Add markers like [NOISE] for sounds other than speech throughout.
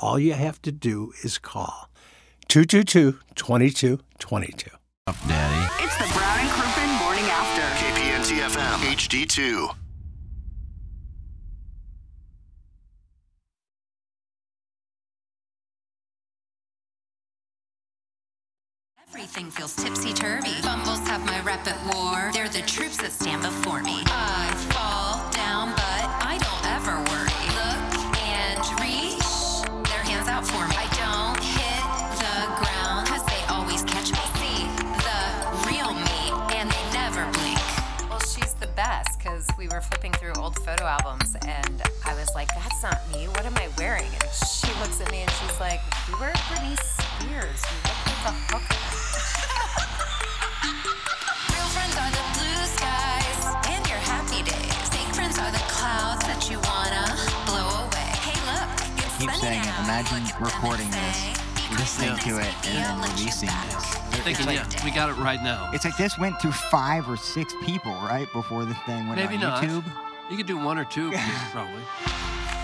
All you have to do is call 222 2222. Daddy. It's the Brown and Crouppen Morning After. KPNT FM HD2. Everything feels tipsy turvy. Fumbles have my rep at war. They're the troops that stand before me. I fall down, but we were flipping through old photo albums and I was like, that's not me. What am I wearing? And she looks at me and she's like, you wear Britney Spears. You look like a hooker. [LAUGHS] Real friends are the blue skies and your happy days. Fake friends are the clouds that you wanna blow away. Hey, look, it's Keep sunny saying it. Imagine Look at them recording this, listening to it, and then feel, let you releasing back." this. Thinking, It's yeah, like- we got it right now. It's like this went through five or six people, right? Before the thing went Maybe on not. YouTube. You could do one or two, [LAUGHS] probably.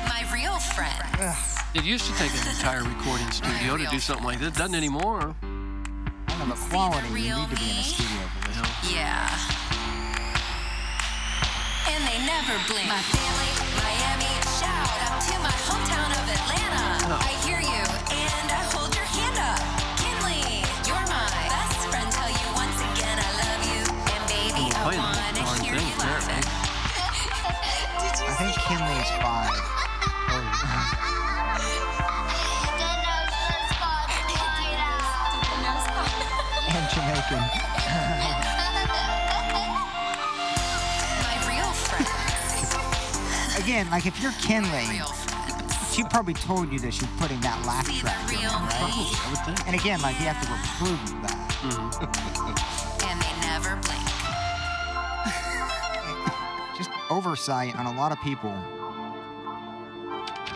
My real friends. It used to take an entire recording studio to do something like this. Doesn't anymore. I don't know, the quality, you need to be in a studio for this. Yeah. And they never blink. My family, Miami, shout out to my hometown of Atlanta. Oh. I think see Kinley's five. and Jamaican. my real friends? Again, like if you're Kinley, she probably told you that she's putting that laugh See the track in, right? me. I would think. And again, like you have to reprove that. Mm-hmm. And [LAUGHS] oversight on a lot of people.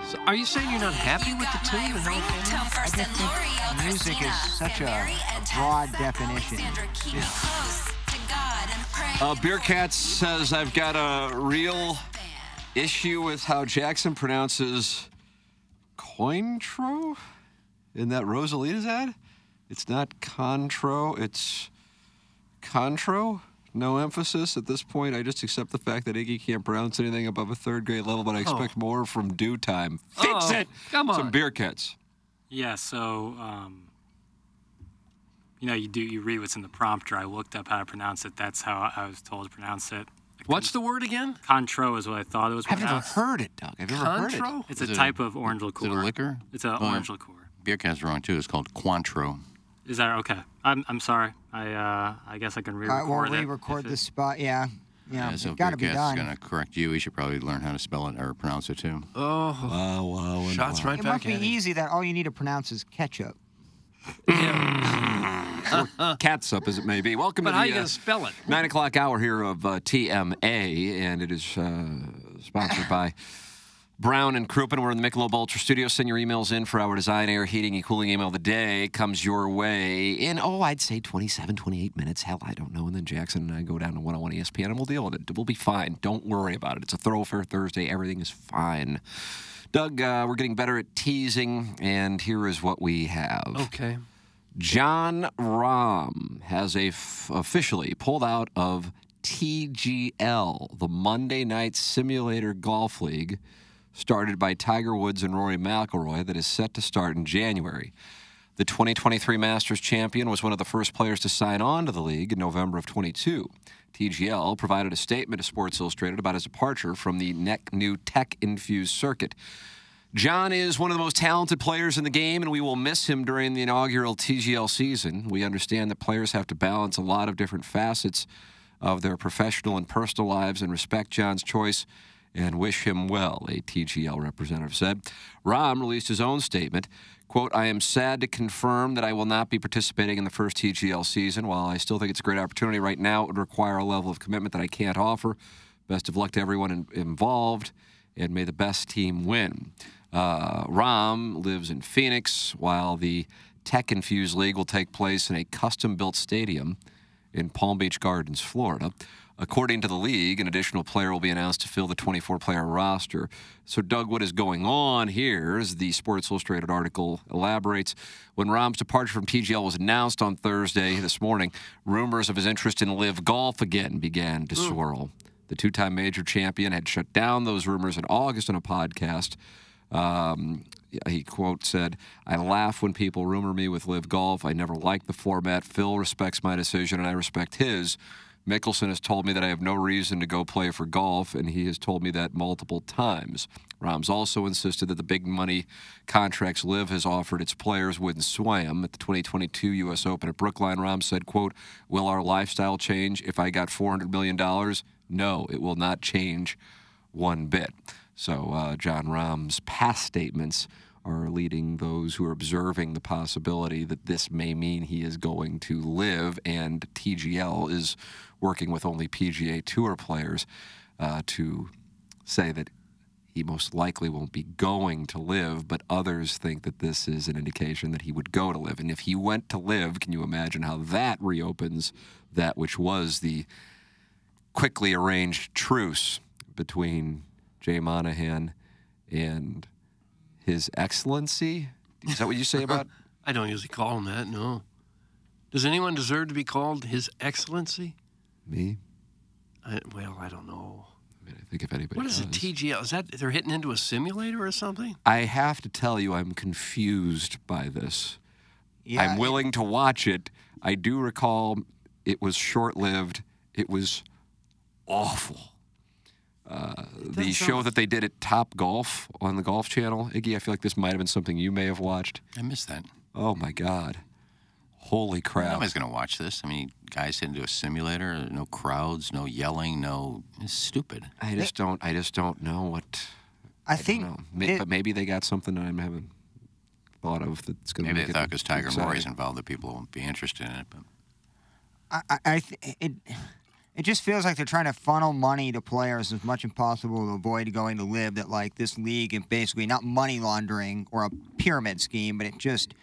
So are you saying you're not happy with the tune and how it came out? I just think music is such a, a broad definition. Uh, Beer Cats says I've got a real issue with how Jackson pronounces Cointro in that Rosalita's ad. It's not Contro, it's Contro. No emphasis at this point. I just accept the fact that Iggy can't pronounce anything above a third grade level, but I expect more from due time. Fix Oh, it! come on. Some. Beer Cats. Yeah, so um, you know, you do you read what's in the prompter. I looked up how to pronounce it. That's how I was told to pronounce it. What's the word again? Contro is what I thought it was I've never pronounced. heard it, Doug. I've never heard it. Contro? It's Is a it type of orange Is liqueur. it a liquor? It's a Oh, orange liqueur. Beer cat's wrong too. It's called Cointreau. Is that okay? I'm, I'm sorry. I uh, I guess I can re-record right, we'll re-record if the it- spot. Yeah, yeah, so it's if got to Beer be cat's done. going to correct you, he should probably learn how to spell it or pronounce it too. Oh, Wow, wow, and shots wow. right It back must be at easy that all you need to pronounce is ketchup. [LAUGHS] Catsup as it may be. Welcome But to how the you uh, going to spell it? Nine o'clock hour here of uh, TMA, and it is uh, sponsored by Brown and Crouppen. We're in the Michelob Ultra Studio. Send your emails in for our design, air, heating, and cooling email of the day. Comes your way in, oh, I'd say 27, 28 minutes. Hell, I don't know. And then Jackson and I go down to 101 ESPN, and we'll deal with it. We'll be fine. Don't worry about it. It's a thoroughfare Thursday. Everything is fine. Doug, uh, we're getting better at teasing, and here is what we have. Okay. Jon Rahm has a f- officially pulled out of TGL, the Monday Night Simulator Golf League, started by Tiger Woods and Rory McIlroy, that is set to start in January. The 2023 Masters champion was one of the first players to sign on to the league in November of 22. TGL provided a statement to Sports Illustrated about his departure from the neck new tech infused circuit. Jon is one of the most talented players in the game, and we will miss him during the inaugural TGL season. We understand that players have to balance a lot of different facets of their professional and personal lives and respect Jon's choice and wish him well, a TGL representative said. Rahm released his own statement. Quote, I am sad to confirm that I will not be participating in the first TGL season. While I still think it's a great opportunity right now, it would require a level of commitment that I can't offer. Best of luck to everyone in- involved, and may the best team win. Uh, Rahm lives in Phoenix, while the Tech Infused League will take place in a custom built stadium in Palm Beach Gardens, Florida. According to the league, an additional player will be announced to fill the 24 player roster. So, Doug, what is going on here, as the Sports Illustrated article elaborates, when Rahm's departure from TGL was announced on Thursday this morning, rumors of his interest in LIV golf again began to swirl. The two time major champion had shut down those rumors in August on a podcast. Um, he quote said, "I laugh when people rumor me with LIV golf. I never liked the format. Phil respects my decision, and I respect his." Mickelson has told me that I have no reason to go play for golf, and he has told me that multiple times. Roms also insisted that the big money contracts LIV has offered its players wouldn't sway him. At the 2022 U.S. Open at Brookline, Rahm said, quote, Will our lifestyle change if I got $400 million? No, it will not change one bit. So uh, Jon Rahm's past statements are leading those who are observing the possibility that this may mean he is going to LIV, and TGL is working with only PGA Tour players uh, to say that he most likely won't be going to LIV, but others think that this is an indication that he would go to LIV. And if he went to LIV, can you imagine how that reopens that which was the quickly arranged truce between Jay Monahan and His Excellency? Is that what you say [LAUGHS] about? I don't usually call him that. No. Does anyone deserve to be called His Excellency? Me? I, well, I don't know. I mean, I think if anybody What is a. TGL? Is that they're hitting into a simulator or something? I have to tell you, I'm confused by this. Yeah, I'm willing to watch it. I do recall it was short lived. It was awful. Uh, the doesn't show sound- that they did at Top Golf on the Golf Channel, Iggy, I feel like this might have been something you may have watched. I missed that. Oh my God. Holy crap. Nobody's going to watch this. I mean, guys hit into a simulator, no crowds, no yelling, no. It's stupid. I just don't. I just don't know what. I don't think know. It- but maybe they got something that I haven't thought of that's going to Maybe make they it thought because Tiger exciting. Moore is involved that people won't be interested in it. But I, I, I th- it, it just feels like they're trying to funnel money to players as much as possible to avoid going to LIV. That like this league and basically not money laundering or a pyramid scheme, but it just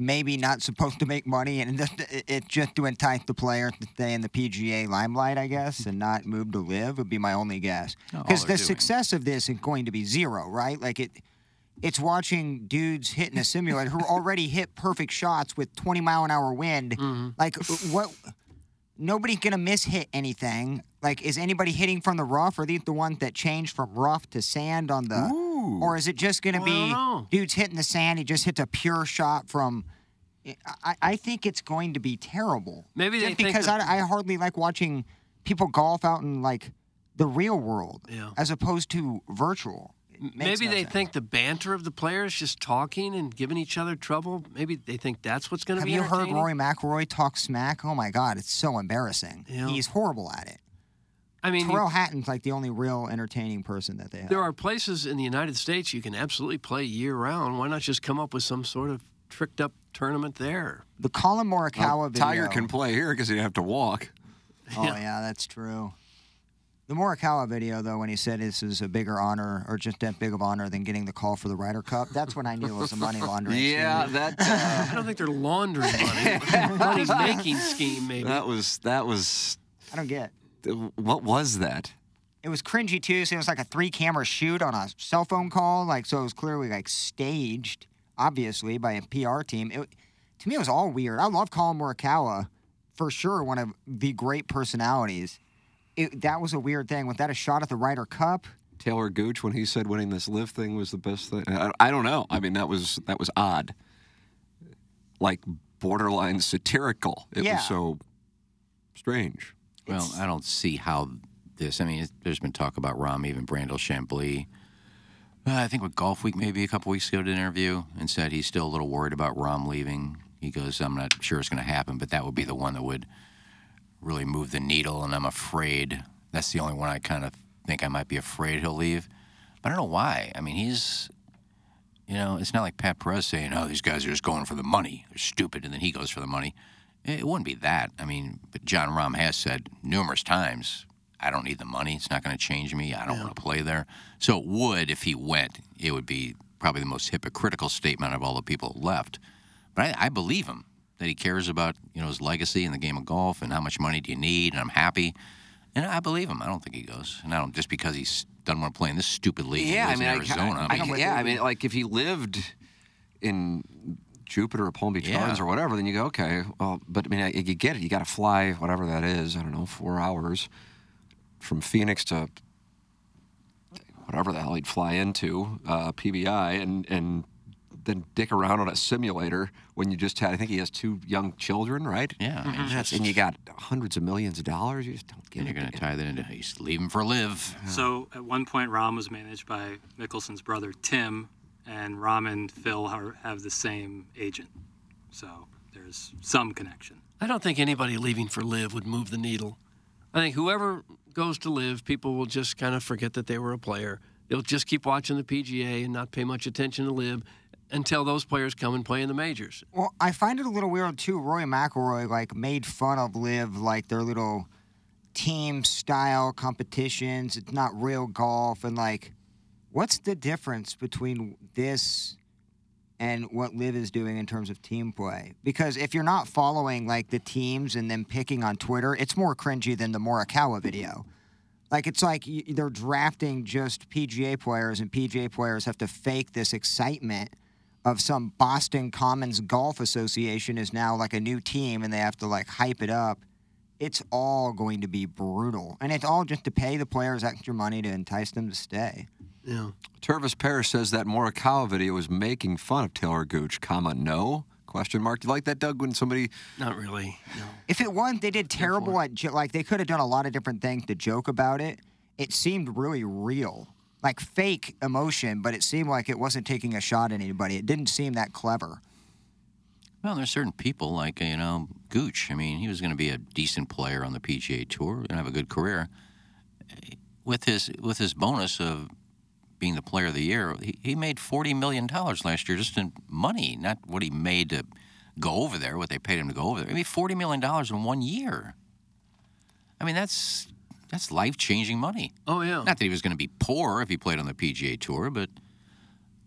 maybe not supposed to make money, and it- it's just to entice the player to stay in the PGA limelight, I guess, and not move to LIV would be my only guess. Because they're the doing- success of this is going to be zero, right? Like it. It's watching dudes hitting a simulator who already hit perfect shots with 20 mile an hour wind. Mm-hmm. Like what? Nobody's gonna miss hit anything. Like, is anybody hitting from the rough? Are these the ones that change from rough to sand on the? Or is it just gonna be dudes hitting the sand? He just hits a pure shot from. I, I think it's going to be terrible. Maybe they Just think because that- I, I hardly like watching people golf out in like the real world Yeah. as opposed to virtual. It makes Maybe no they sense. think the banter of the players just talking and giving each other trouble. Maybe they think that's what's going to be. Have you heard. Rory McIlroy talk smack? Oh my God, it's so embarrassing. Yeah. He's horrible at it. I mean, you- Tyrrell Hatton's like the only real entertaining person that they have. There are places in the United States you can absolutely play year round. Why not just come up with some sort of tricked up tournament there? The Collin Morikawa Well, video. Tiger can play here because he'd have to walk. Oh yeah. that's true. The Morikawa video, though, when he said this is a bigger honor or just that big of honor than getting the call for the Ryder Cup, that's when I knew it was a money [LAUGHS] laundering. Yeah, scheme. that. Uh, [LAUGHS] I don't think they're laundering money. [LAUGHS] money making scheme, maybe. that was that was. I don't get. What was that? It was cringy too. So it was like a three-camera shoot on a cell phone call. Like so, it was clearly like staged, obviously by a PR team. It, to me, it was all weird. I love Collin Morikawa, for sure, one of the great personalities. It, that was a weird thing. Was that a shot at the Ryder Cup? Talor Gooch when he said winning this LIV thing was the best thing. I, I don't know. I mean, that was that was odd. like borderline satirical. It Yeah. was so strange. Well, I don't see how this. I mean, it, there's been talk about Rahm, even Brandel Chamblee. Uh, I think with Golf Week maybe a couple weeks ago did an interview and said he's still a little worried about Rahm leaving. He goes, I'm not sure it's going to happen, but that would be the one that would really move the needle, and I'm afraid that's the only one I kind of think I might be afraid he'll leave. But I don't know why. I mean, he's, you know, it's not like Pat Perez saying, "Oh, these guys are just going for the money. They're stupid," and then he goes for the money. It wouldn't be that. I mean, but Jon Rahm has said numerous times, "I don't need the money. It's not going to change me. I don't want to play there." So it would, if he went, it would be probably the most hypocritical statement of all the people left. But I, I believe him that he cares about you know his legacy in the game of golf and how much money do you need, and I'm happy. And I believe him. I don't think he goes. And I don't just because he's doesn't want to play in this stupid league. he Yeah, I lives mean, in I, Arizona. I, I mean, yeah, I mean, like if he lived in Jupiter or Palm Beach Yeah. Gardens or whatever, then you go, okay, well, but I mean, I, you get it. You got to fly whatever that is. I don't know, four hours from Phoenix to whatever the hell he'd fly into uh, PBI, and and then dick around on a simulator when you just had. I think he has two young children, right? Yeah, I mean, it's That's- and you got hundreds of millions of dollars. You just don't get. And you're going to tie that into he's leaving for LIV. So at one point, Rahm was managed by Mickelson's brother Tim, and Rahm and Phil are, have the same agent. So there's some connection. I don't think anybody leaving for LIV would move the needle. I think whoever goes to LIV, people will just kind of forget that they were a player. They'll just keep watching the PGA and not pay much attention to LIV until those players come and play in the majors. Well, I find it a little weird too. Roy McIlroy like made fun of LIV like their little team style competitions. It's not real golf, and like, what's the difference between this and what LIV is doing in terms of team play? Because if you're not following like the teams and then picking on Twitter, it's more cringy than the Morikawa video. Like it's like they're drafting just PGA players, and PGA players have to fake this excitement of some Boston Commons Golf Association is now like a new team, and they have to like hype it up. It's all going to be brutal, and it's all just to pay the players extra money to entice them to stay. Yeah. Tervis Parrish says that Morikawa video was making fun of Talor Gooch, comma, no? Question mark. Do you like that, Doug, when somebody... Not really, no. If it wasn't, they did terrible at like they could have done a lot of different things to joke about it. It seemed really real, like fake emotion, but it seemed like it wasn't taking a shot at anybody. It didn't seem that clever. Well, there's certain people like you know Gooch. I mean, he was going to be a decent player on the PGA Tour and have a good career. With his with his bonus of being the Player of the Year, he, he made forty million dollars last year just in money, not what he made to go over there, what they paid him to go over there. He made forty million dollars in one year. I mean, that's that's life changing money. Oh yeah. Not that he was going to be poor if he played on the PGA Tour, but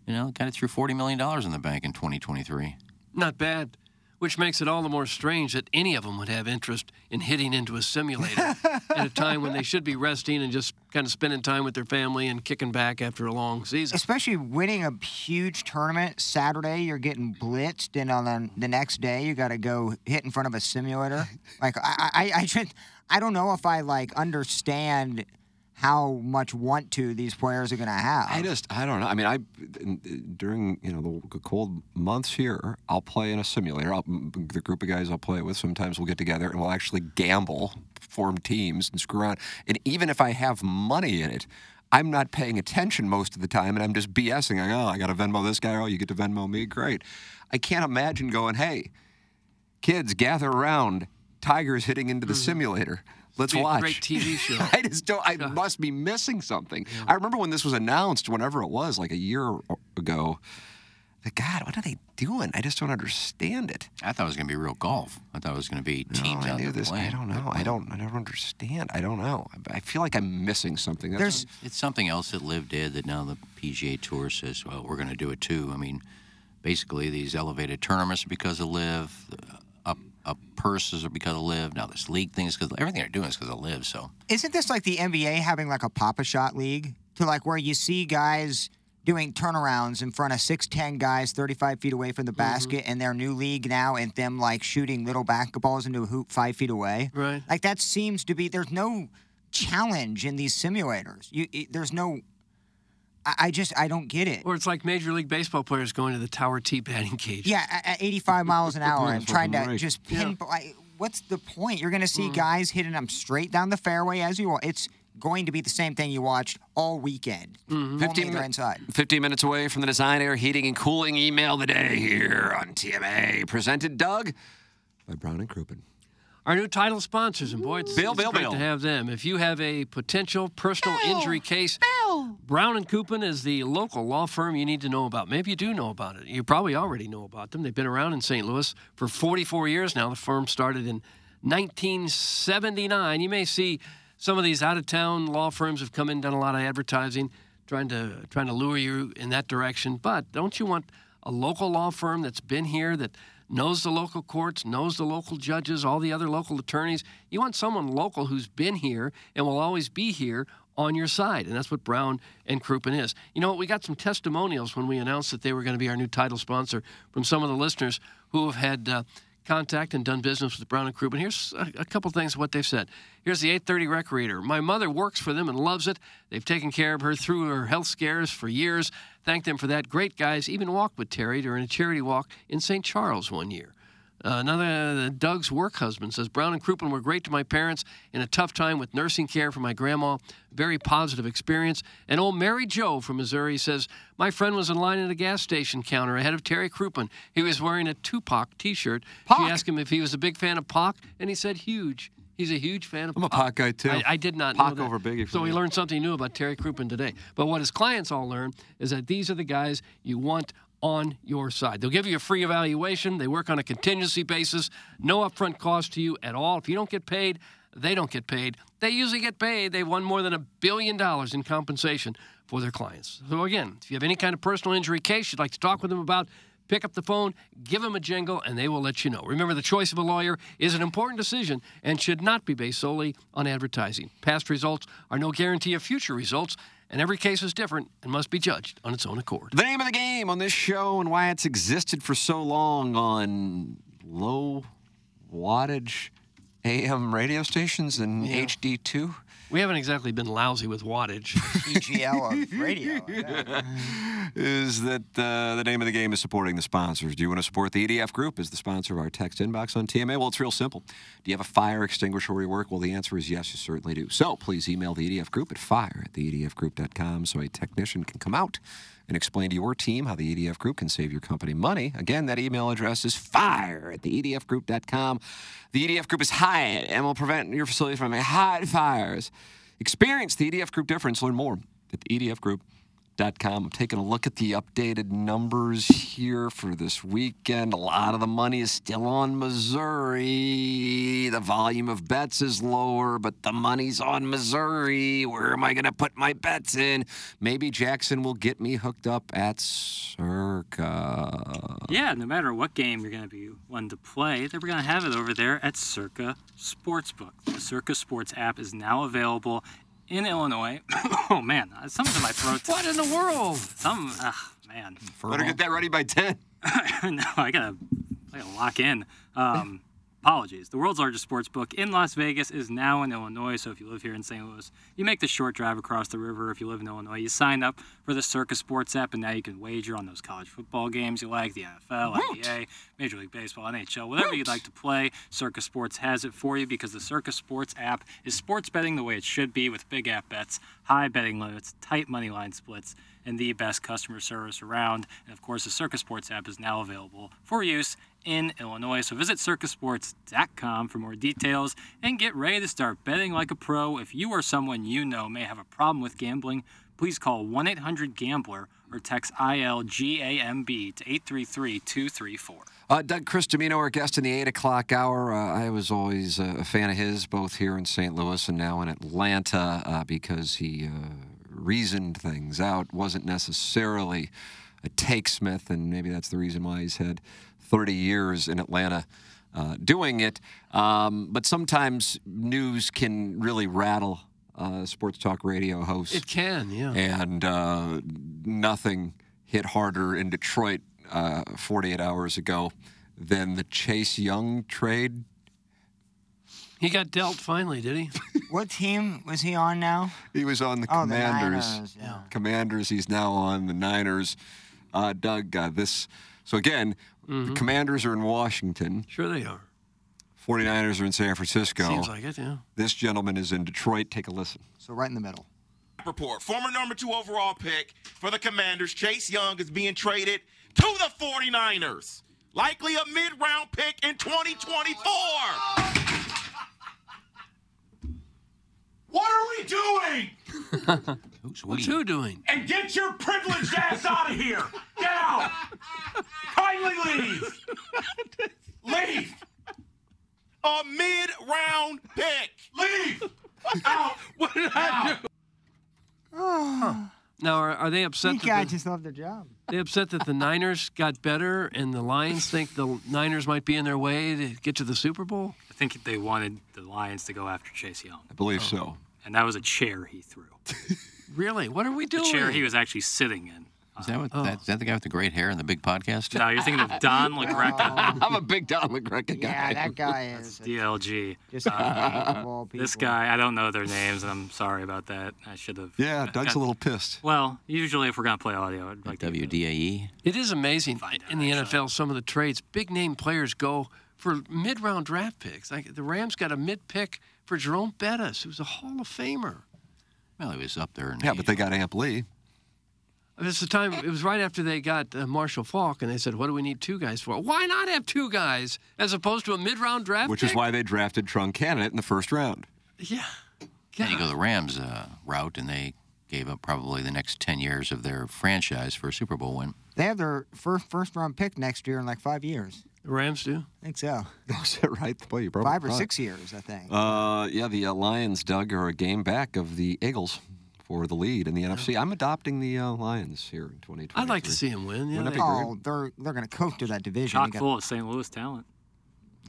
you know, kind of threw forty million dollars in the bank in 2023. Not bad. Which makes it all the more strange that any of them would have interest in hitting into a simulator [LAUGHS] at a time when they should be resting and just kind of spending time with their family and kicking back after a long season. Especially winning a huge tournament Saturday, you're getting blitzed, and on the, the next day you got to go hit in front of a simulator. [LAUGHS] like I, I, I I don't know if I like understand how much want to these players are going to have. I just, I don't know. I mean, I during you know the cold months here, I'll play in a simulator. I'll, the group of guys I'll play with, sometimes we'll get together and we'll actually gamble, form teams, and screw around. And even if I have money in it, I'm not paying attention most of the time, and I'm just BSing. Like, oh, I got to Venmo this guy. Oh, you get to Venmo me. Great. I can't imagine going, hey, kids, gather around. Tiger's hitting into the mm-hmm. simulator. Let's watch. great TV [LAUGHS] show. I just don't. I must be missing something. I remember when this was announced, whenever it was, like a year ago. God, what are they doing? I just don't understand it. I thought it was going to be real golf. I thought it was going to be teams no, I knew this. playing. I don't know. I don't. I don't understand. I don't know. I, I feel like I'm missing something. That's There's it's something else that LIV did that now the PGA Tour says, well, we're going to do it too. I mean, basically these elevated tournaments are because of LIV, up purses are because of LIV. Now this league thing is because everything they're doing is because of LIV. So Isn't this like the NBA having like a Papa Shot league to like where you see guys doing turnarounds in front of 6'10 guys 35 feet away from the mm-hmm. basket in their new league now and them like shooting little basketballs into a hoop five feet away? Right. Like that seems to be, there's no challenge in these simulators. You, it- there's no, I, I just I don't get it. Or it's like Major League Baseball players going to the Tower T batting cage. Yeah, at, at 85 miles an [LAUGHS] hour and trying to right. just Yeah. pin. like, What's the point? You're going to see Mhm. guys hitting them straight down the fairway as you want. It's going to be the same thing you watched all weekend. Only 15 they're inside. 15 minutes away from the Design Air Heating and Cooling email of the day here on TMA. Presented, Doug, by Brown and Crouppen. Our new title sponsors, and boy, it's, Bill, it's Bill, great Bill. to have them. If you have a potential personal injury case, Brown and Crouppen is the local law firm you need to know about. Maybe you do know about it. You probably already know about them. They've been around in St. Louis for 44 years now. The firm started in 1979. You may see some of these out-of-town law firms have come in, done a lot of advertising, trying to trying to lure you in that direction. But don't you want a local law firm that's been here that knows the local courts, knows the local judges, all the other local attorneys. You want someone local who's been here and will always be here on your side. And that's what Brown and Crouppen is. You know what? We got some testimonials when we announced that they were going to be our new title sponsor from some of the listeners who have had uh, contact and done business with Brown and Crouppen. Here's a, a couple things what they've said. Here's the 830 Recreator. My mother works for them and loves it. They've taken care of her through her health scares for years. Thank them for that. Great guys. Even walked with Terry during a charity walk in St. Charles one year. Uh, another, uh, Doug's work husband says Brown and Crouppen were great to my parents in a tough time with nursing care for my grandma. Very positive experience. And old Mary Joe from Missouri says my friend was in line at a gas station counter ahead of Terry Crouppen. He was wearing a Tupac T-shirt. She asked him if he was a big fan of Pac, and he said huge. He's a huge fan of I'm a Pac. Pac guy, too. I, I did not Pac know that. over Biggie So me. we learned something new about Terry Crouppen today. But what his clients all learn is that these are the guys you want on your side. They'll give you a free evaluation. They work on a contingency basis, no upfront cost to you at all. If you don't get paid, they don't get paid. They usually get paid. They've won more than a billion dollars in compensation for their clients. So again, if you have any kind of personal injury case you'd like to talk with them about, pick up the phone, give them a jingle, and they will let you know. Remember, the choice of a lawyer is an important decision and should not be based solely on advertising. Past results are no guarantee of future results, and every case is different and must be judged on its own accord. The name of the game on this show and why it's existed for so long on low wattage AM radio stations and HD2. We haven't exactly been lousy with wattage. EGL of [LAUGHS] radio. is that uh, the name of the game is supporting the sponsors. Do you want to support the EDF Group as the sponsor of our text inbox on TMA? Well, it's real simple. Do you have a fire extinguisher where you work? Well, the answer is yes, you certainly do. So please email the EDF Group at fire at the EDFgroup.com so a technician can come out and explain to your team how the EDF Group can save your company money. Again, that email address is fire at the EDFgroup.com. The EDF Group is high and will prevent your facility from hot fires. Experience the EDF Group difference. Learn more at the EDF Group. I'm taking a look at the updated numbers here for this weekend. A lot of the money is still on Missouri. The volume of bets is lower, but the money's on Missouri. Where am I going to put my bets in? Maybe Jackson will get me hooked up at Circa. Yeah, no matter what game you're going to be one to play, they were going to have it over there at Circa Sportsbook. The Circa Sports app is now available in Illinois. [COUGHS] oh man, something's in my throat. what in the world? Some, ah, man. Better get that ready by 10. [LAUGHS] no, I gotta, I gotta lock in. Um, apologies. The world's largest sports book in Las Vegas is now in Illinois. So if you live here in St. Louis, you make the short drive across the river. If you live in Illinois, you sign up for the Circa Sports app, and now you can wager on those college football games you like, the NFL, NBA, Major League Baseball, NHL, whatever you'd like to play. Circa Sports has it for you because the Circa Sports app is sports betting the way it should be with big app bets, high betting limits, tight money line splits and the best customer service around. And of course, the Circa Sports app is now available for use in Illinois. So visit circasports.com for more details and get ready to start betting like a pro. If you or someone you know may have a problem with gambling, please call 1 800 Gambler or text ILGAMB to 833 234. Uh, Doug Cristamino, our guest in the 8 o'clock hour. Uh, I was always a fan of his, both here in St. Louis and now in Atlanta, uh, because he uh, reasoned things out, wasn't necessarily a takesmith, and maybe that's the reason why he's had 30 years in Atlanta uh, doing it. Um, but sometimes news can really rattle uh, sports talk radio hosts. It can, yeah. And uh, nothing hit harder in Detroit uh, 48 hours ago than the Chase Young trade. He got dealt finally, did he? [LAUGHS] What team was he on now? He was on the Oh, the Commanders. Niners, yeah. Commanders. He's now on the Niners. Uh, Doug, uh, this. So again, the mm-hmm. Commanders are in Washington. Sure they are. 49ers are in San Francisco. Seems like it, yeah. This gentleman is in Detroit. Take a listen. So right in the middle. Report. Former number two overall pick for the Commanders, Chase Young, is being traded to the 49ers. Likely a mid round pick in 2024. What are we doing? [LAUGHS] Who's What's who doing? And get your privileged ass out of here. Get out. Kindly leave. Leave. A mid round pick. Leave. [LAUGHS] Out. What did I do? Oh. Now, are, are they upset? You that guys the- just love their job. They upset that the Niners got better and the Lions think the Niners might be in their way to get to the Super Bowl? I think they wanted the Lions to go after Chase Young. I believe oh. so. And that was a chair he threw. [LAUGHS] Really? What are we doing? The doing? chair he was actually sitting in. Is that, what, Oh. that, is that the guy with the great hair and the big podcast? No, you're thinking of [LAUGHS] Don LaGreca. [LAUGHS] I'm a big Don LaGreca guy. Yeah, that guy is DLG. just of all people. This guy, I don't know their names, and I'm sorry about that. I should have. Yeah, Doug's a little pissed. Well, usually if we're gonna play audio, I'd like to. WDAE. It is amazing in the NFL some of the trades. Big name players go for mid round draft picks. Like the Rams got a mid pick for Jerome Bettis, who's a Hall of Famer. Well, he was up there. In Yeah, but they got Amp Lee. This the time. It was right after they got uh, Marshall Faulk, and they said, "What do we need two guys for? Why not have two guys as opposed to a mid-round draft?" Which pick? is why they drafted Trung Canidate in the first round. Yeah. Then you go the Rams uh, route, and they gave up probably the next 10 years of their franchise for a Super Bowl win. They have their first first round pick next year in like five years. The Rams do. I think so. [LAUGHS] Is that right? Boy, you broke Five or my- six years, I think. Uh, yeah, the uh, Lions, Doug, are a game back of the Eagles for the lead in the NFC. I'm adopting the uh, Lions here in 2020. I'd like to see them win. Yeah, they, oh, they're they're going to coast to that division. Chock got- full of St. Louis talent.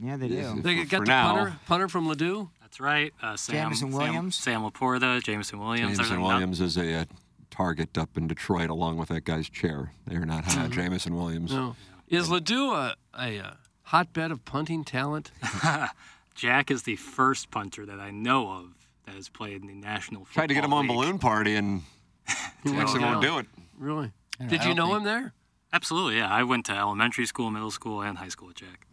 Yeah, they do. they For- got for the now. punter, punter from Ladue. That's right. Uh, Sam, Jameson Sam- Williams. Sam, LaPorta, Jameson Williams. There's Jameson ano- Williams is a, uh target up in Detroit along with that guy's chair. They are not high. Jameson Williams. No. Is Ladue a, a, uh hotbed of punting talent? [LAUGHS] Jack is the first punter that I know of that has played in the National Football Tried to get him on League. balloon party and [LAUGHS] Jackson won't do it. Really? I Did you don't know think- him there? Absolutely, yeah. I went to elementary school, middle school, and high school with Jack.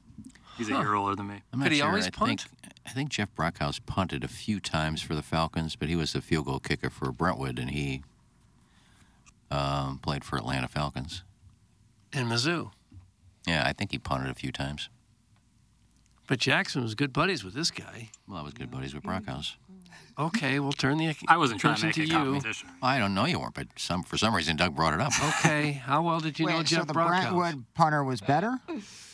He's a Huh. year older than me. I'm not Could he sure. always I punt? Think, I think Jeff Brockhouse punted a few times for the Falcons, but he was the field goal kicker for Brentwood, and he um, played for Atlanta Falcons. In Mizzou. Yeah, I think he punted a few times. But Jackson was good buddies with this guy. Well, I was good buddies with Brockhouse. Okay, we'll turn the I wasn't trying to make to a you. competition. I don't know you weren't, but some for some reason Doug brought it up. [LAUGHS] Okay, how well did you know Wait, Jeff so the Brockhouse? Brentwood punter was better?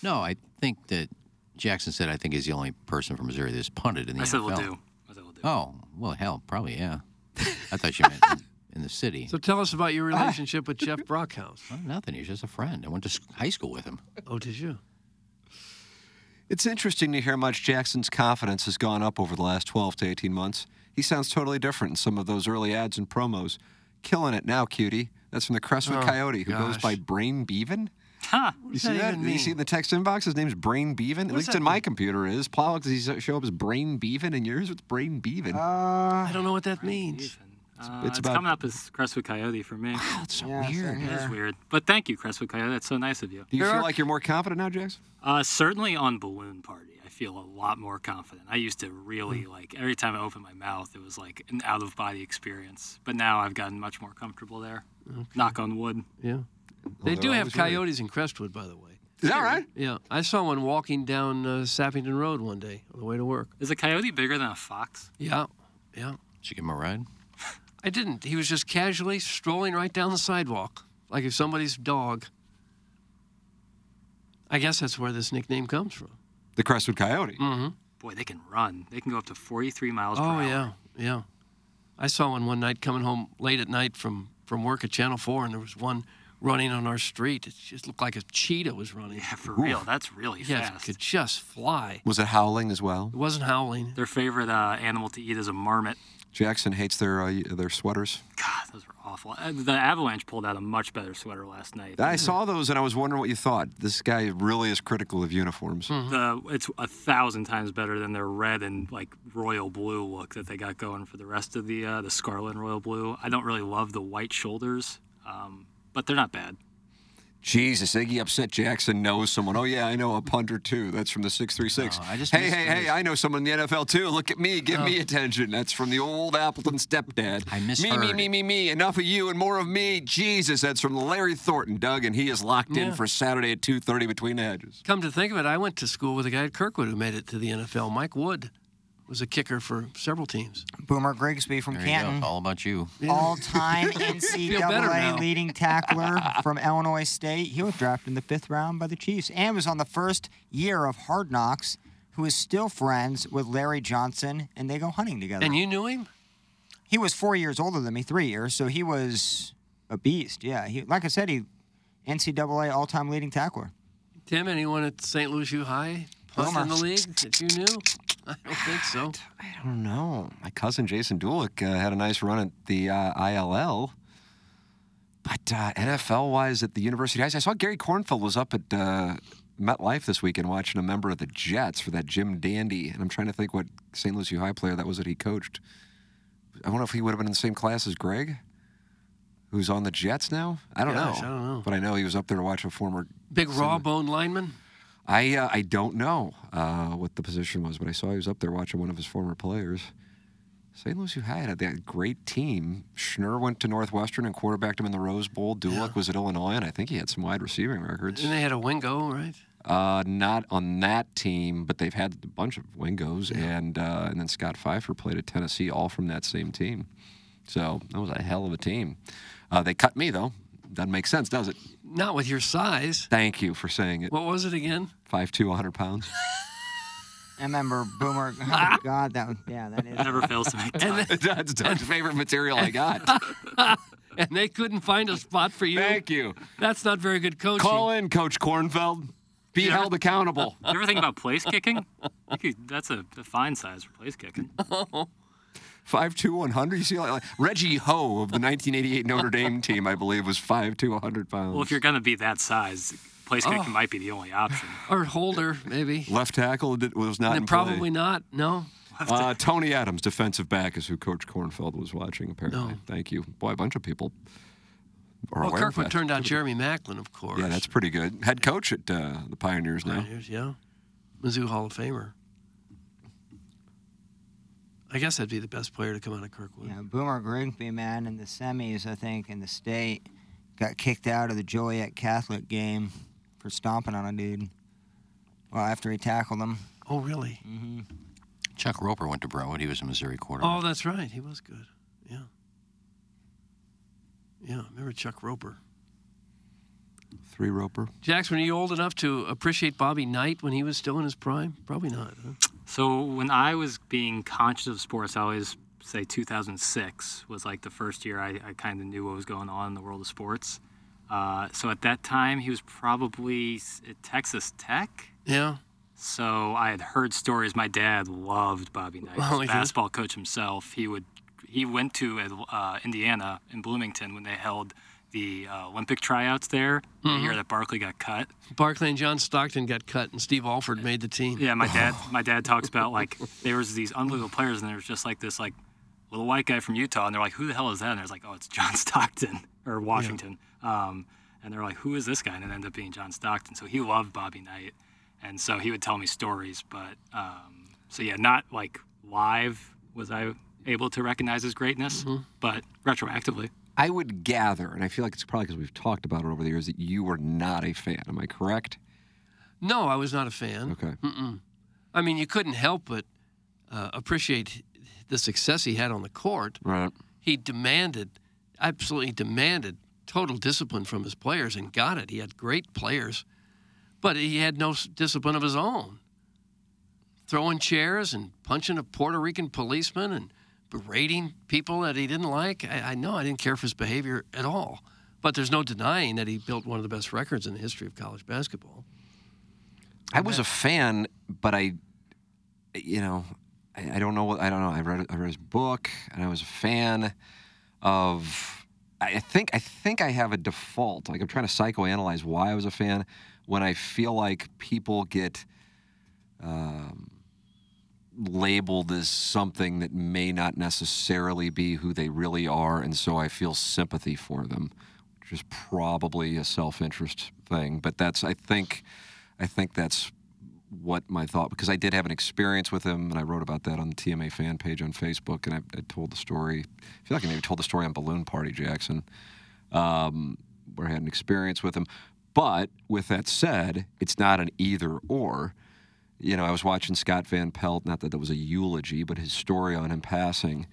No, I think that Jackson said I think he's the only person from Missouri that's punted in the I said NFL. we'll do. I said we'll do. Oh, well, hell, probably, yeah. [LAUGHS] I thought you meant [LAUGHS] in, in the city. So tell us about your ah. relationship with Jeff [LAUGHS] Brockhouse. Well, nothing. He's just a friend. I went to high school with him. Oh, did you? It's interesting to hear how much Jackson's confidence has gone up over the last 12 to 18 months. He sounds totally different in some of those early ads and promos. Killing it now, cutie. That's from the Crestwood Oh, Coyote, who goes gosh. by Brain Beaven. Huh. You does see that that? You see in the text inbox? His name's Brain Beaven. At least that in my computer is. Plow, does he show up as Brain Beaven? And yours, what's Brain Beaven? I don't know what that means. Uh, it's it's about- coming up as Crestwood Coyote for me. Wow, That's so Yeah, weird. same It is weird. But thank you, Crestwood Coyote. That's so nice of you. Do you There feel are- like you're more confident now, Jackson? Uh, certainly on Balloon Party, I feel a lot more confident. I used to really Hmm. like every time I opened my mouth, it was like an out of body experience. But now I've gotten much more comfortable there. Knock on wood. Yeah. They they're do have always ready. coyotes in Crestwood, by the way. Is that right? Yeah, I saw one walking down uh, Sappington Road one day on the way to work. Is a coyote bigger than a fox? Yeah, yeah. Should you give him a ride? I didn't. He was just casually strolling right down the sidewalk, like if somebody's dog. I guess that's where this nickname comes from. The Crestwood Coyote. Mm-hmm. Boy, they can run. They can go up to 43 miles per Oh hour. yeah, yeah. I saw one one night coming home late at night from from work at Channel Four, and there was one running on our street. It just looked like a cheetah was running. Yeah, for real. That's really Yeah, it fast. could just fly. Was it howling as well? It wasn't howling. Their favorite uh, animal to eat is a marmot. Jackson hates their uh, their sweaters. God, those were awful. Uh, The Avalanche pulled out a much better sweater last night. I saw those and I was wondering what you thought. This guy really is critical of uniforms. The, it's a thousand times better than their red and like royal blue look that they got going for the rest of the uh, the scarlet and royal blue. I don't really love the white shoulders, um, but they're not bad. Jesus, Iggy Upset Jackson knows someone. Oh yeah, I know a punter too. That's from the six three six. Oh, just Hey, hey, hey! I know someone in the NFL too. Look at me, give me Oh. attention. That's from the old Appleton stepdad. I me, me, misheard. me, me, me. Enough of you and more of me. Jesus, that's from Larry Thornton, Doug, and he is locked in for Saturday at two thirty between the hedges. Come to think of it, I went to school with a guy at Kirkwood who made it to the NFL. Mike Wood was a kicker for several teams. Boomer Grigsby from There Canton. you go. All about you. All-time [LAUGHS] Feel better now. NCAA leading tackler from Illinois State. He was drafted in the fifth round by the Chiefs and was on the first year of Hard Knocks. Who is still friends with Larry Johnson, and they go hunting together. And you knew him? He was four years older than me, three years, so he was a beast. Yeah, he like I said, he NCAA all-time leading tackler. Tim, anyone at St. Louis U High punt Boomer. in the league that you knew? [LAUGHS] I don't think so. I don't know. My cousin Jason Dulick uh, had a nice run at the uh, ILL. But uh, NFL wise, at the University High, I saw Gary Kornfeld was up at uh, MetLife this weekend watching a member of the Jets for that Jim Dandy. And I'm trying to think what St. Louis U High player that was that he coached. I wonder if he would have been in the same class as Greg, who's on the Jets now. I don't Gosh, know. I don't know. But I know he was up there to watch a former. Big raw bone lineman? I uh, I don't know uh, what the position was, but I saw he was up there watching one of his former players. St. Louis U High had that great team. Schnur went to Northwestern and quarterbacked him in the Rose Bowl. Dulick was at Illinois, and I think he had some wide receiving records. And they had a wingo, right? Uh, not on that team, but they've had a bunch of wingos, and uh, and then Scott Pfeiffer played at Tennessee, all from that same team. So that was a hell of a team. Uh, they cut me though. Doesn't make sense, does it? Not with your size. Thank you for saying it. What was it again? Five two, 100 pounds. [LAUGHS] I remember Boomer. Oh [LAUGHS] God, that was yeah, that is. Never fails to make time. That's Doug's favorite material I got. [LAUGHS] and they couldn't find a spot for you. Thank you. That's not very good coaching. Call in, Coach Kornfeld. Be You ever- held accountable. You ever think about place kicking? That's a, a fine size for place kicking. Five two, 100. You see, like, like Reggie Ho of the 1988 Notre Dame team, I believe, was five two, 100 pounds. Well, if you're going to be that size, place kicking Oh. might be the only option. Or holder, maybe. Left tackle did- was not in probably play. not. No. Uh, Tony Adams, defensive back, is who Coach Kornfeld was watching. Apparently, No. thank you. Boy, a bunch of people are Well, aware of Kirkwood that. turned out Jeremy Maclin, of course. Yeah, that's pretty good. Head coach at uh, the Pioneers now. Pioneers, yeah. Mizzou Hall of Famer. I guess that'd be the best player to come out of Kirkwood. Yeah, Boomer Grigsby, man, in the semis, I think, in the state, got kicked out of the Joliet Catholic game for stomping on a dude. Well, after he tackled him. Oh, really? Mm-hmm. Chuck Roper went to Brentwood. He was a Missouri quarterback. Oh, that's right. He was good. Yeah. Yeah, I remember Chuck Roper. Three roper. Jax, were you old enough to appreciate Bobby Knight when he was still in his prime? Probably not. Huh? So when I was being conscious of sports, I always say 2006 was like the first year I, I kind of knew what was going on in the world of sports. Uh, so at that time, he was probably at Texas Tech. Yeah. So I had heard stories. My dad loved Bobby Knight, Oh, He was a did? basketball coach himself. He would he went to uh, Indiana in Bloomington when they held the uh, Olympic tryouts there. The Mhm. year that Barkley got cut. Barkley and John Stockton got cut, and Steve Alford made the team. Yeah, my dad. [SIGHS] My dad talks about like there was these unbelievable players, and there was just like this like little white guy from Utah, and they're like, "Who the hell is that?" And there's like, "Oh, it's John [LAUGHS] Stockton or Washington." Um, and they're like, "Who is this guy?" And it ended up being John Stockton. So he loved Bobby Knight, and so he would tell me stories. But um, so yeah, not like live was I able to recognize his greatness, but retroactively. I would gather, and I feel like it's probably because we've talked about it over the years, that you were not a fan. Am I correct? No, I was not a fan. Okay. Mm-mm. I mean, you couldn't help but uh, appreciate the success he had on the court. Right. He demanded, absolutely demanded, total discipline from his players and got it. He had great players, but he had no discipline of his own. Throwing chairs and punching a Puerto Rican policeman and berating people that he didn't like. I, I know I didn't care for his behavior at all. But there's no denying that he built one of the best records in the history of college basketball. I was a fan, but I, you know, I, I don't know what I don't know. I read I read his book, and I was a fan of I think I think I have a default. Like I'm trying to psychoanalyze why I was a fan when I feel like people get um, labeled as something that may not necessarily be who they really are, and so I feel sympathy for them, which is probably a self-interest thing. But that's I think I think that's what my thought because I did have an experience with him, and I wrote about that on the TMA fan page on Facebook, and I, I told the story. I feel like I maybe told the story on Balloon Party Jackson, um, where I had an experience with him. But with that said, it's not an either or. You know, I was watching Scott Van Pelt. Not that that was a eulogy, but his story on him passing.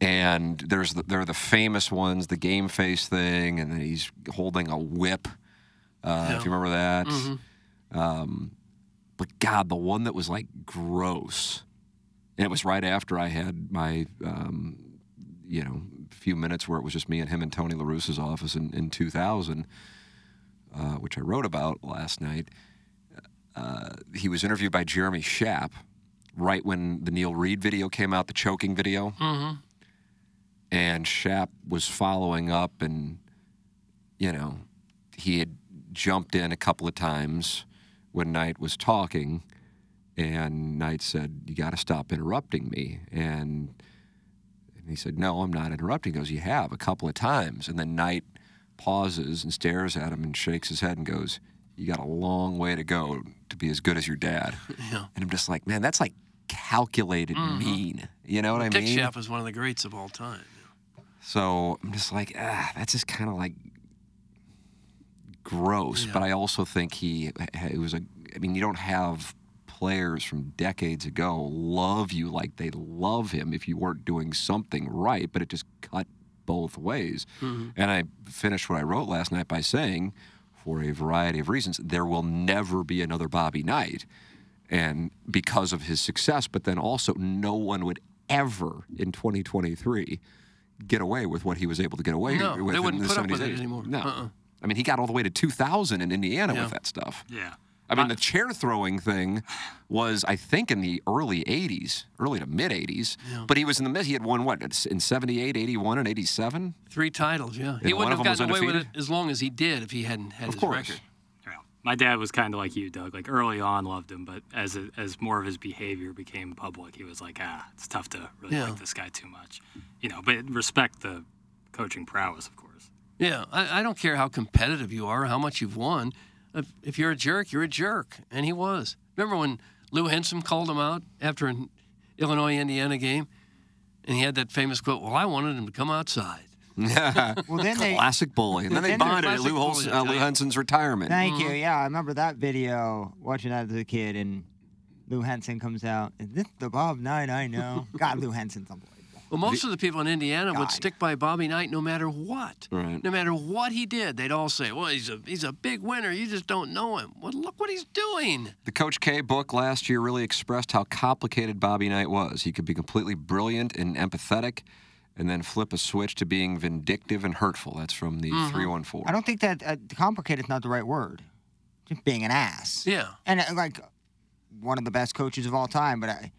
And there's the, there are the famous ones, the game face thing, and then he's holding a whip. Uh, If you remember that. Um, but God, the one that was like gross, and it was right after I had my, um, you know, few minutes where it was just me and him in Tony La Russa's office in, in 2000, uh, which I wrote about last night. Uh, he was interviewed by Jeremy Schaap right when the Neil Reed video came out, the choking video. Mm-hmm. And Schaap was following up, and, you know, he had jumped in a couple of times when Knight was talking, and Knight said, "You got to stop interrupting me." And, and he said, "No, I'm not interrupting." He goes, "You have a couple of times." And then Knight pauses and stares at him and shakes his head and goes, "You got a long way to go to be as good as your dad." [LAUGHS] Yeah. And I'm just like, man, that's like calculated Mhm. mean. You know what I Dick mean? Schaap is one of the greats of all time. So I'm just like, ah, that's just kind of like gross. But I also think he, it was a, I mean, you don't have players from decades ago love you like they love him if you weren't doing something right, but it just cut both ways. Mhm. And I finished what I wrote last night by saying, for a variety of reasons, there will never be another Bobby Knight. And because of his success, but then also no one would ever in 2023 get away with what he was able to get away No, with. they in wouldn't the put up 70s, with it anymore. No. Uh-uh. I mean, he got all the way to 2000 in Indiana Yeah. with that stuff. Yeah. I mean, the chair throwing thing was, I think, in the early 80s, early to mid 80s. Yeah. But he was in the mid. He had won what in 78, 81, and 87. Three titles, yeah. He And one wouldn't have gotten away with it as long as he did if he hadn't had Of his course. record. My dad was kind of like you, Doug. Like early on, loved him, but as a, as more of his behavior became public, he was like, ah, it's tough to really Yeah. like this guy too much, you know. But respect the coaching prowess, of course. Yeah, I, I don't care how competitive you are, how much you've won. If, if you're a jerk, you're a jerk, and he was. Remember when Lou Henson called him out after an Illinois Indiana game, and he had that famous quote, "Well, I wanted him to come outside." Yeah. [LAUGHS] Well, then they- classic bully, and then they Then they- bonded at Lou, Holson, uh, Lou Henson's retirement. Thank you. Yeah, I remember that video. Watching that as a kid, and Lou Henson comes out. Is this the Bob Knight I know? [LAUGHS] God, Lou Henson's unbelievable. Well, most of the people in Indiana would stick by Bobby Knight no matter what. Right. No matter what he did, they'd all say, "Well, he's a he's a big winner. You just don't know him." Well, look what he's doing. The Coach K book last year really expressed how complicated Bobby Knight was. He could be completely brilliant and empathetic, and then flip a switch to being vindictive and hurtful. That's from the Mhm. 314. I don't think that uh, complicated is not the right word. Just being an ass. Yeah. And uh, like one of the best coaches of all time, but I,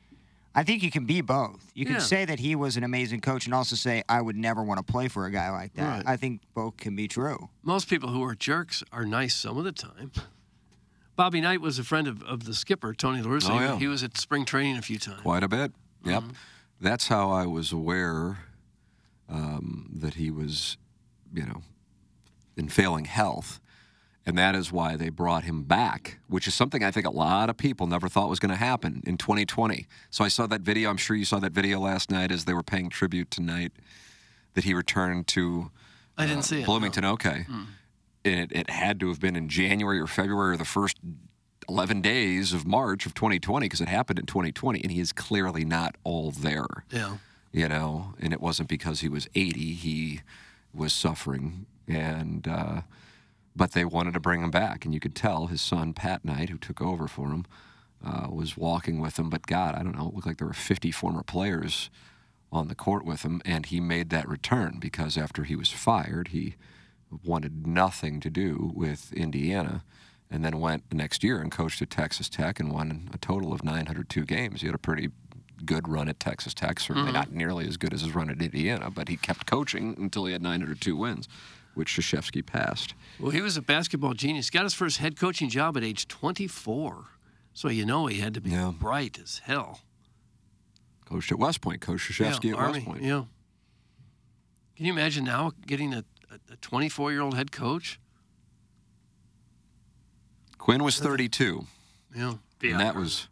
I think you can be both. You can Yeah. say that he was an amazing coach and also say I would never want to play for a guy like that. Right. I think both can be true. Most people who are jerks are nice some of the time. Bobby Knight was a friend of, of the skipper, Tony La Russa. Oh, yeah. He was at spring training a few times. Quite a bit. Yep. Mm-hmm. That's how I was aware um, that he was, you know, in failing health. And that is why they brought him back, which is something I think a lot of people never thought was going to happen in 2020. So I saw that video. I'm sure you saw that video last night as they were paying tribute tonight that he returned to I didn't uh, see it, Bloomington. Okay. Mm. And it, it had to have been in January or February or the first 11 days of March of 2020 because it happened in 2020 and he is clearly not all there. Yeah. You know, and it wasn't because he was 80, he was suffering and uh but they wanted to bring him back and you could tell his son Pat Knight who took over for him uh, was walking with him but god, I don't know, it looked like there were 50 former players on the court with him and he made that return because after he was fired, he wanted nothing to do with Indiana and then went the next year and coached at Texas Tech and won a total of 902 games. He had a pretty good run at Texas Tech. Certainly Mhm. not nearly as good as his run at Indiana, but he kept coaching until he had 902 wins, which Krzyzewski passed. Well, he was a basketball genius. Got his first head coaching job at age 24. So you know he had to be bright as hell. Coached at West Point. Coached Krzyzewski yeah, at Army, West Point. Yeah. Can you imagine now getting a a 24 year old head coach? Quinn was 32. Yeah. And that was.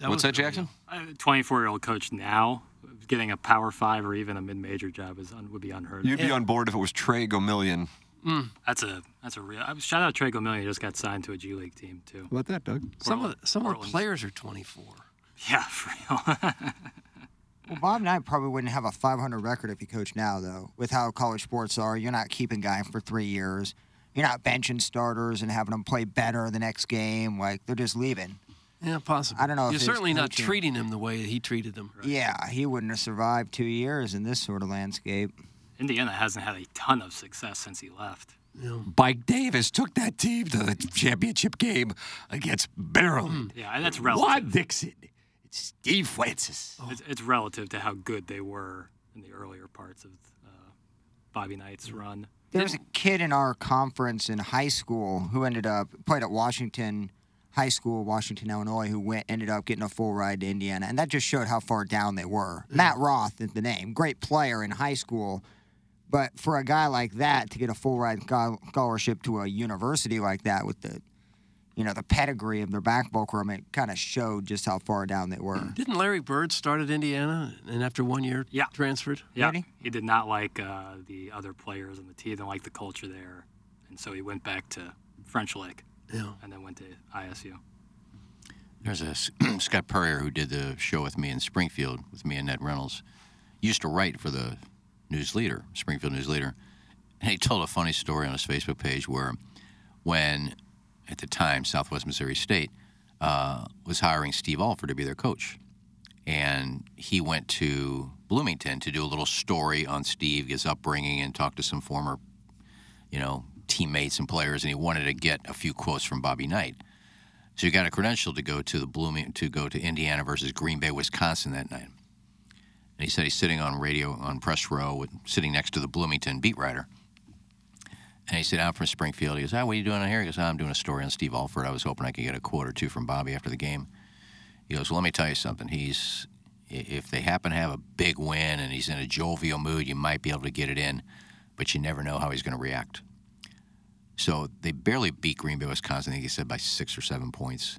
what's that, Jackson? A 24 year old coach now getting a Power Five or even a mid major job is un, would be unheard of. You'd be on board if it was Trey Gomillion. Mm. That's a that's a real. Shout out to Trey Gomillion. He just got signed to a G League team too. How about that, Doug? Some of the, some of the players are 24. Yeah, [LAUGHS] for real. Well, Bob Knight probably wouldn't have a 500 record if he coached now, though. With how college sports are, you're not keeping guys for three years. You're not benching starters and having them play better the next game. Like they're just leaving. Yeah, possible. I don't know You're his certainly not coaching- treating him the way he treated them. Yeah, he wouldn't have survived two years in this sort of landscape. Indiana hasn't had a ton of success since he left. Mike Davis took that team to the championship game against Maryland. Yeah, and that's relative. Juan Dixon. It's Steve Francis. It's, it's relative to how good they were in the earlier parts of uh, Bobby Knight's run. There's a kid in our conference in high school who ended up played at Washington High School, Washington, Illinois, who went ended up getting a full ride to Indiana, and that just showed how far down they were. Matt Roth is the name, great player in high school, but for a guy like that to get a full ride scholarship to a university like that with the, you know, the pedigree of their basketball program, it kind of showed just how far down they were. Didn't Larry Bird start at Indiana and after one year Yeah. transferred? Yeah, he? did not like uh, the other players on the team. Didn't like the culture there, and so he went back to French Lick. Yeah. and then went to ISU. There's a [CLEARS THROAT] Scott Purrier who did the show with me in Springfield with me and Ned Reynolds. Used to write for the News Leader, Springfield News Leader, and he told a funny story on his Facebook page where, when at the time Southwest Missouri State uh, was hiring Steve Alford to be their coach, and he went to Bloomington to do a little story on Steve, his upbringing, and talk to some former, you know, teammates and players, and he wanted to get a few quotes from Bobby Knight. So he got a credential to go to the Blooming to go to Indiana versus Green Bay, Wisconsin that night. And he said he's sitting on radio on press row, with, sitting next to the Bloomington beat writer. And he said, "I'm from Springfield." He goes, "Ah, what are you doing out here?" He goes, "Ah, "I'm doing a story on Steve Alford. I was hoping I could get a quote or two from Bobby after the game." He goes, "Well, let me tell you something. He's if they happen to have a big win and he's in a jovial mood, you might be able to get it in, but you never know how he's going to react." So they barely beat Green Bay, Wisconsin. I think he said by six or seven points.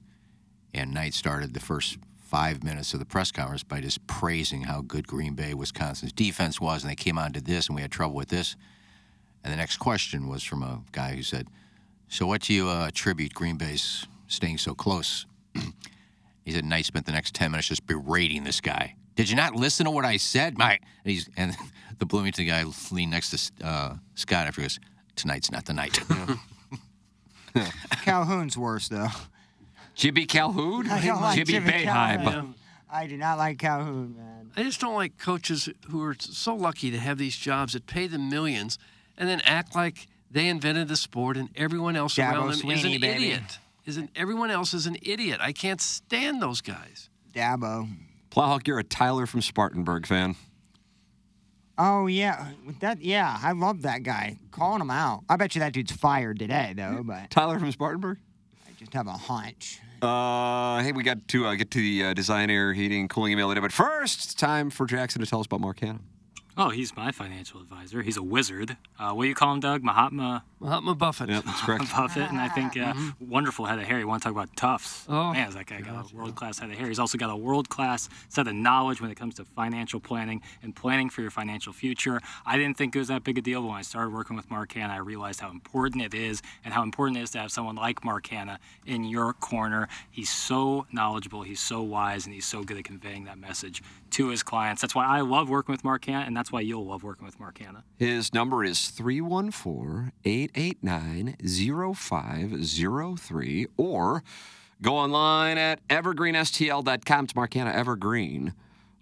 And Knight started the first five minutes of the press conference by just praising how good Green Bay, Wisconsin's defense was, and they came on to this, and we had trouble with this. And the next question was from a guy who said, "So what do you uh, attribute Green Bay's staying so close?" [CLEARS THROAT] he said, "Knight spent the next ten minutes just berating this guy. Did you not listen to what I said, Mike?" And and [LAUGHS] the Bloomington guy leaned next to uh, Scott after goes, "Tonight's not the night." [LAUGHS] Calhoun's worse though. Jimmy Calhoun? I don't like Jimmy Jimmy Boeheim. Calhoun. I do not like Calhoun, man. I just don't like coaches who are so lucky to have these jobs that pay them millions and then act like they invented the sport and everyone else Dabo around them is an baby. idiot. Isn't everyone else is an idiot? I can't stand those guys. Dabo. Plowhawk, you're a Tyler from Spartanburg fan. Oh yeah, with that yeah, I love that guy. Calling him out. I bet you that dude's fired today though, [LAUGHS] but Tyler from Spartanburg? I just have a hunch. Uh, hey, we got to uh, get to the uh, design, air, heating, and cooling email today. But first, it's time for Jackson to tell us about Mark Hanna. Oh, he's my financial advisor. He's a wizard. Uh, what do you call him, Doug? Mahatma. Mahatma Buffett. Yep, that's correct. [LAUGHS] Buffett, and I think uh, wonderful head of hair. You want to talk about tufts? Oh, man, that guy got a world class head of hair. He's also got a world class set of knowledge when it comes to financial planning and planning for your financial future. I didn't think it was that big a deal but when I started working with Mark Hanna. I realized how important it is and how important it is to have someone like Mark Hanna in your corner. He's so knowledgeable, he's so wise, and he's so good at conveying that message to his clients. That's why I love working with Mark Hanna, and that's why you'll love working with Mark Hanna. His number is 314 889 0503 or go online at evergreenstl.com. It's Mark Hanna, Evergreen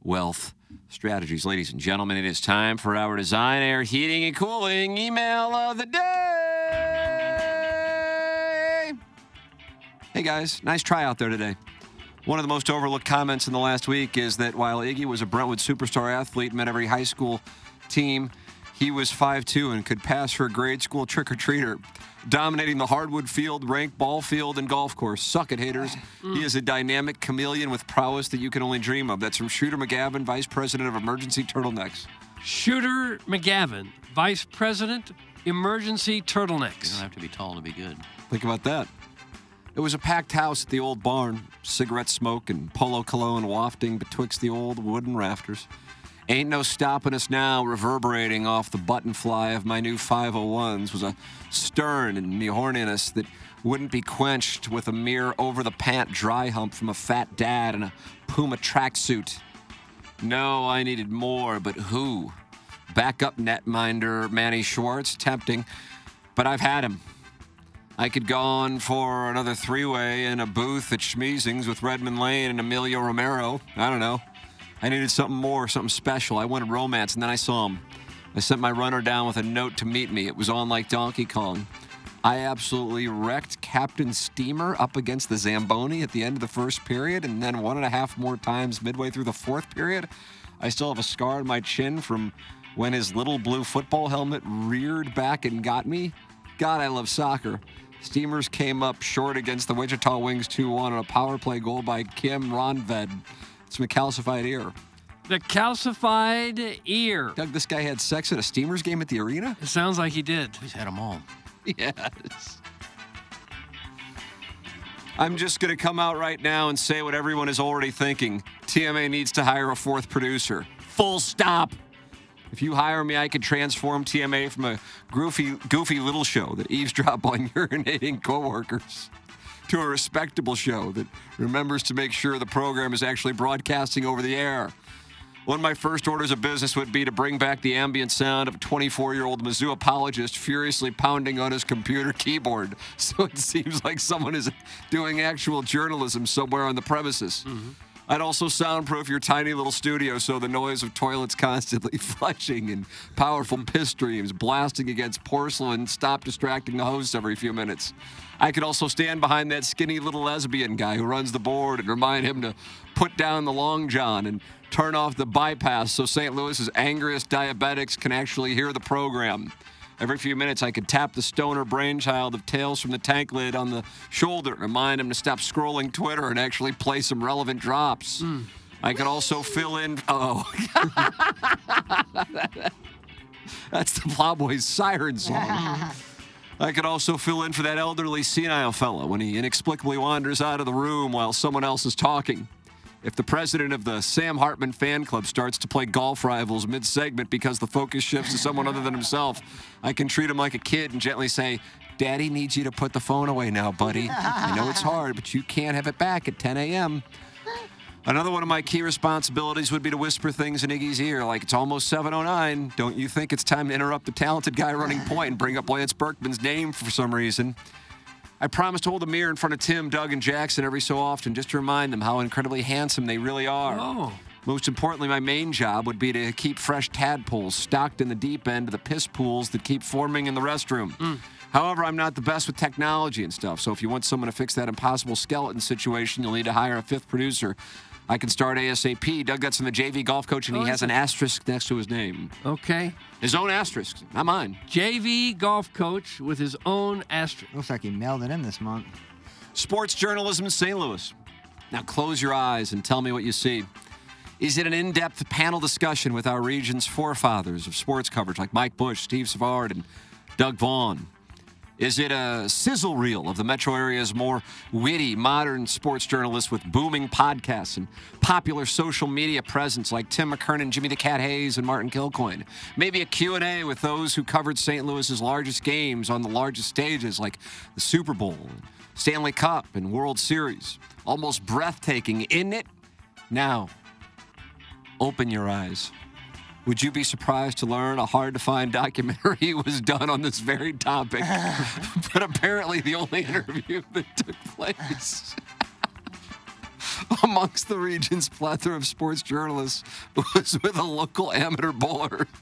Wealth Strategies. Ladies and gentlemen, it is time for our design, air, heating, and cooling email of the day. Hey guys, nice try out there today. One of the most overlooked comments in the last week is that while Iggy was a Brentwood superstar athlete, met every high school team, he was 5'2 and could pass for a grade school trick or treater, dominating the hardwood field, ranked ball field, and golf course. Suck it, haters. He is a dynamic chameleon with prowess that you can only dream of. That's from Shooter McGavin, Vice President of Emergency Turtlenecks. Shooter McGavin, Vice President, Emergency Turtlenecks. You don't have to be tall to be good. Think about that. It was a packed house at the old barn, cigarette smoke and polo cologne wafting betwixt the old wooden rafters. Ain't no stopping us now, reverberating off the button fly of my new 501s was a stern and horniness that wouldn't be quenched with a mere over the pant dry hump from a fat dad in a Puma tracksuit. No, I needed more, but who? Backup netminder Manny Schwartz, tempting, but I've had him. I could go on for another three way in a booth at Schmeezings with Redmond Lane and Emilio Romero. I don't know. I needed something more, something special. I wanted romance, and then I saw him. I sent my runner down with a note to meet me. It was on like Donkey Kong. I absolutely wrecked Captain Steamer up against the Zamboni at the end of the first period, and then one and a half more times midway through the fourth period. I still have a scar on my chin from when his little blue football helmet reared back and got me. God, I love soccer. Steamers came up short against the Wichita Wings 2 1 on a power play goal by Kim Roentved. It's a calcified ear. The calcified ear. Doug, this guy had sex at a Steamers game at the arena? It sounds like he did. He's had them all. [LAUGHS] Yes. I'm just going to come out right now and say what everyone is already thinking. TMA needs to hire a fourth producer. Full stop. If you hire me, I could transform TMA from a goofy, goofy little show that eavesdrop on [LAUGHS] urinating coworkers to a respectable show that remembers to make sure the program is actually broadcasting over the air. One of my first orders of business would be to bring back the ambient sound of a 24 year old Mizzou apologist furiously pounding on his computer keyboard. [LAUGHS] So it seems like someone is doing actual journalism somewhere on the premises. Mm-hmm. I'd also soundproof your tiny little studio so the noise of toilets [LAUGHS] constantly flushing and powerful piss streams blasting against porcelain stop distracting the host every few minutes. I could also stand behind that skinny little lesbian guy who runs the board and remind him to put down the long john and turn off the bypass so St. Louis's angriest diabetics can actually hear the program. Every few minutes, I could tap the stoner brainchild of Tales from the Tank Lid on the shoulder and remind him to stop scrolling Twitter and actually play some relevant drops. Hmm. I could also fill in. Oh. [LAUGHS] That's the Plowboys siren song. [LAUGHS] I could also fill in for that elderly senile fellow when he inexplicably wanders out of the room while someone else is talking. If the president of the Sam Hartman fan club starts to play golf rivals mid segment because the focus shifts to someone other than himself, I can treat him like a kid and gently say, Daddy needs you to put the phone away now, buddy. I know it's hard, but you can't have it back at 10 a.m. Another one of my key responsibilities would be to whisper things in Iggy's ear, like it's almost 7:09. Don't you think it's time to interrupt the talented guy running point and bring up Lance Berkman's name for some reason? I promise to hold a mirror in front of Tim, Doug, and Jackson every so often just to remind them how incredibly handsome they really are. Oh. Most importantly, my main job would be to keep fresh tadpoles stocked in the deep end of the piss pools that keep forming in the restroom. Mm. However, I'm not the best with technology and stuff, so if you want someone to fix that impossible skeleton situation, you'll need to hire a fifth producer. I can start ASAP. Doug, that's from the JV golf coach, and he Oh, has an asterisk next to his name. Okay. His own asterisk, not mine. JV golf coach with his own asterisk. Looks like he mailed it in this month. Sports journalism in St. Louis. Now close your eyes and tell me what you see. Is it an in depth panel discussion with our region's forefathers of sports coverage like Mike Bush, Steve Savard, and Doug Vaughn? Is it a sizzle reel of the metro area's more witty, modern sports journalists with booming podcasts and popular social media presence like Tim McKernan, Jimmy the Cat Hayes, and Martin Kilcoyne? Maybe a Q&A with those who covered St. Louis's largest games on the largest stages like the Super Bowl, Stanley Cup, and World Series. Almost breathtaking, isn't it? Now, open your eyes. Would you be surprised to learn a hard to find documentary [LAUGHS] was done on this very topic? [SIGHS] but apparently, the only interview that took place [LAUGHS] amongst the region's plethora of sports journalists was with a local amateur bowler. [LAUGHS]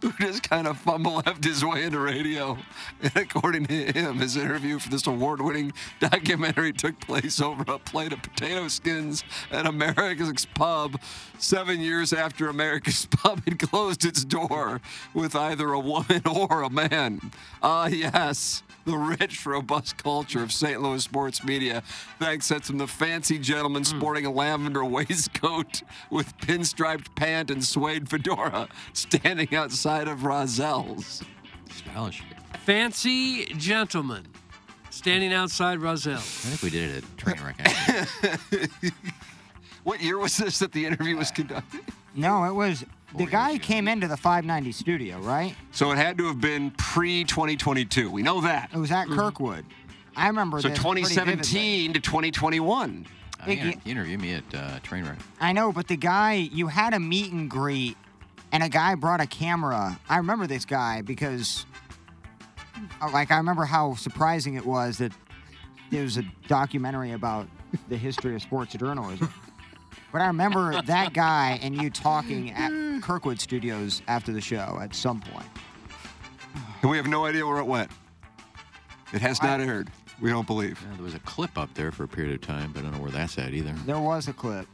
who just kind of fumble [LAUGHS] left his way into radio. And according to him, his interview for this award-winning documentary took place over a plate of potato skins at America's Pub seven years after America's [LAUGHS] Pub had closed its door with either a woman [LAUGHS] or a man. Ah, yes. The rich, robust culture of St. Louis sports media. Thanks sets him the fancy gentleman hmm. sporting a lavender waistcoat with pinstriped pant and suede fedora standing outside of Rozelle's. Stylish. Fancy gentleman standing outside Roselle. I think we did it at Trainwreck. [LAUGHS] What year was this that the interview was conducted? No, it was the guy came into the 590 studio, right? So it had to have been pre 2022. We know that. It was at Kirkwood. I remember So this pretty vividly. 2017 to 2021. Uh, you, you interviewed me at uh, Trainwreck. I know, but the guy, you had a meet and greet, and a guy brought a camera. I remember this guy because, uh, like, I remember how surprising it was that there was a documentary about the history of sports journalism. But I remember that guy and you talking at Kirkwood Studios after the show at some point. And [SIGHS] we have no idea where it went. It has not aired. We don't believe. Yeah, there was a clip up there for a period of time, but I don't know where that's at either. There was a clip.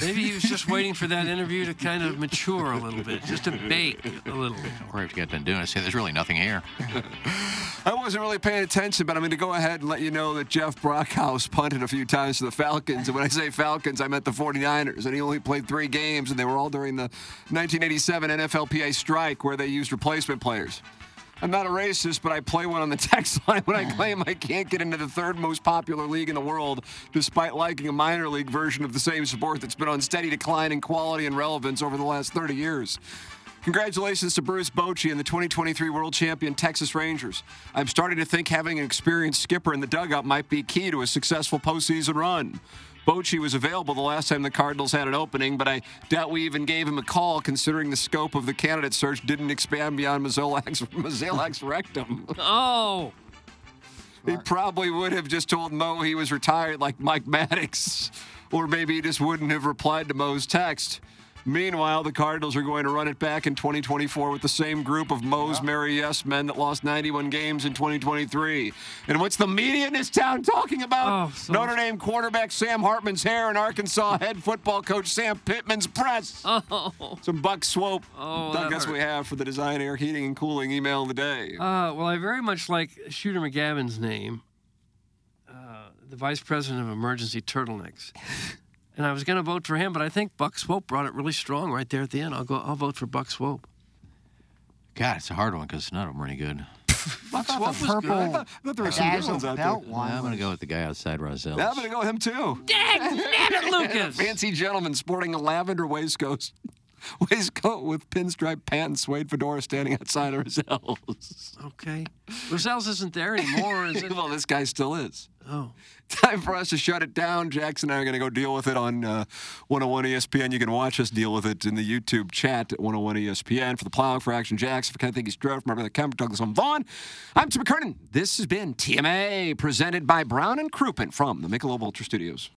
Maybe he was just waiting for that interview to kind of mature a little bit, just to bake a little. Bit. Or if you got done doing it, say there's really nothing here. [LAUGHS] I wasn't really paying attention, but I'm going to go ahead and let you know that Jeff Brockhouse punted a few times to the Falcons. And when I say Falcons, I meant the 49ers. And he only played three games, and they were all during the 1987 NFLPA strike where they used replacement players. I'm not a racist, but I play one on the [LAUGHS] text line when I claim I can't get into the third most popular league in the world, despite liking a minor league version of the same sport that's been on steady decline in quality and relevance over the last 30 years. Congratulations to Bruce Bochy and the 2023 World Champion Texas Rangers. I'm starting to think having an experienced skipper in the dugout might be key to a successful postseason run. Bochy was available the last time the Cardinals had an opening, but I doubt we even gave him a call considering the scope of the candidate search didn't expand beyond Mozeliak's [LAUGHS] rectum. Oh. He probably would have just told Mo he was retired like Mike Maddux, or maybe he just wouldn't have replied to Mo's text. Meanwhile, the Cardinals are going to run it back in 2024 with the same group of Mo's Merry Yes men that lost 91 games in 2023. And what's the media in this town talking about? Oh, Notre Dame quarterback Sam Hartman's hair and Arkansas [LAUGHS] head football coach Sam Pittman's press. Oh. Some Buck Swope. Oh, Doug, that's what we have for the Design Air Heating and Cooling email of the day. Uh, well, I very much like Shooter McGavin's name, uh, the vice president of emergency turtlenecks. [LAUGHS] And I was going to vote for him, but I think Buck Swope brought it really strong right there at the end. I'll go. I'll vote for Buck Swope. God, it's a hard one because none of them are any good. [LAUGHS] Buck Swope the was good. I purple thought, I thought there were some good Dazzle ones out there. belt one I'm going to go with the guy outside Roselle. Yeah, I'm gonna go with him too. Dang, damn it, Lucas! [LAUGHS] Fancy gentleman sporting a lavender waistcoat, [LAUGHS] waistcoat with pinstripe pants, suede fedora, standing outside of Rozelle's. [LAUGHS] Okay. Roselle's isn't there anymore, is it? [LAUGHS] well, this guy still is. Oh. Time for us to shut it down. Jackson and I are going to go deal with it on uh, 101 ESPN. You can watch us deal with it in the YouTube chat at 101 ESPN. For the Plowing for Action Jackson, for kind Ken Thinky Stroh, for my brother Kemp, Douglas on Vaughn. I'm Tim McKernan. This has been TMA, presented by Brown and Crouppen from the Michelob Ultra Studios.